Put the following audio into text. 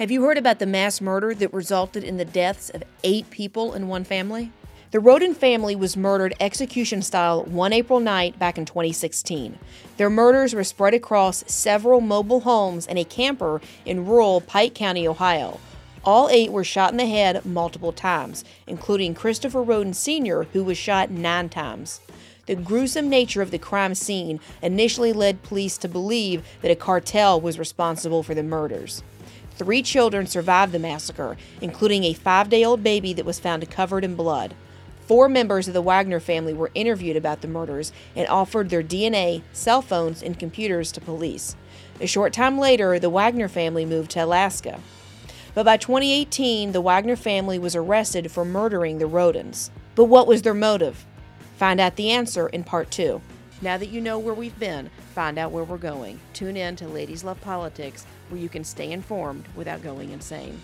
Have you heard about the mass murder that resulted in the deaths of eight people in one family? The Rhoden family was murdered execution style one April night back in 2016. Their murders were spread across several mobile homes and a camper in rural Pike County, Ohio. All eight were shot in the head multiple times, including Christopher Rhoden Sr., who was shot nine times. The gruesome nature of the crime scene initially led police to believe that a cartel was responsible for the murders. Three children survived the massacre, including a five day old baby that was found covered in blood. Four members of the Wagner family were interviewed about the murders and offered their DNA, cell phones, and computers to police. A short time later, the Wagner family moved to Alaska. But by 2018, the Wagner family was arrested for murdering the Rhodens. But what was their motive? Find out the answer in part two. Now that you know where we've been, find out where we're going. Tune in to Ladies Love Politics, where you can stay informed without going insane.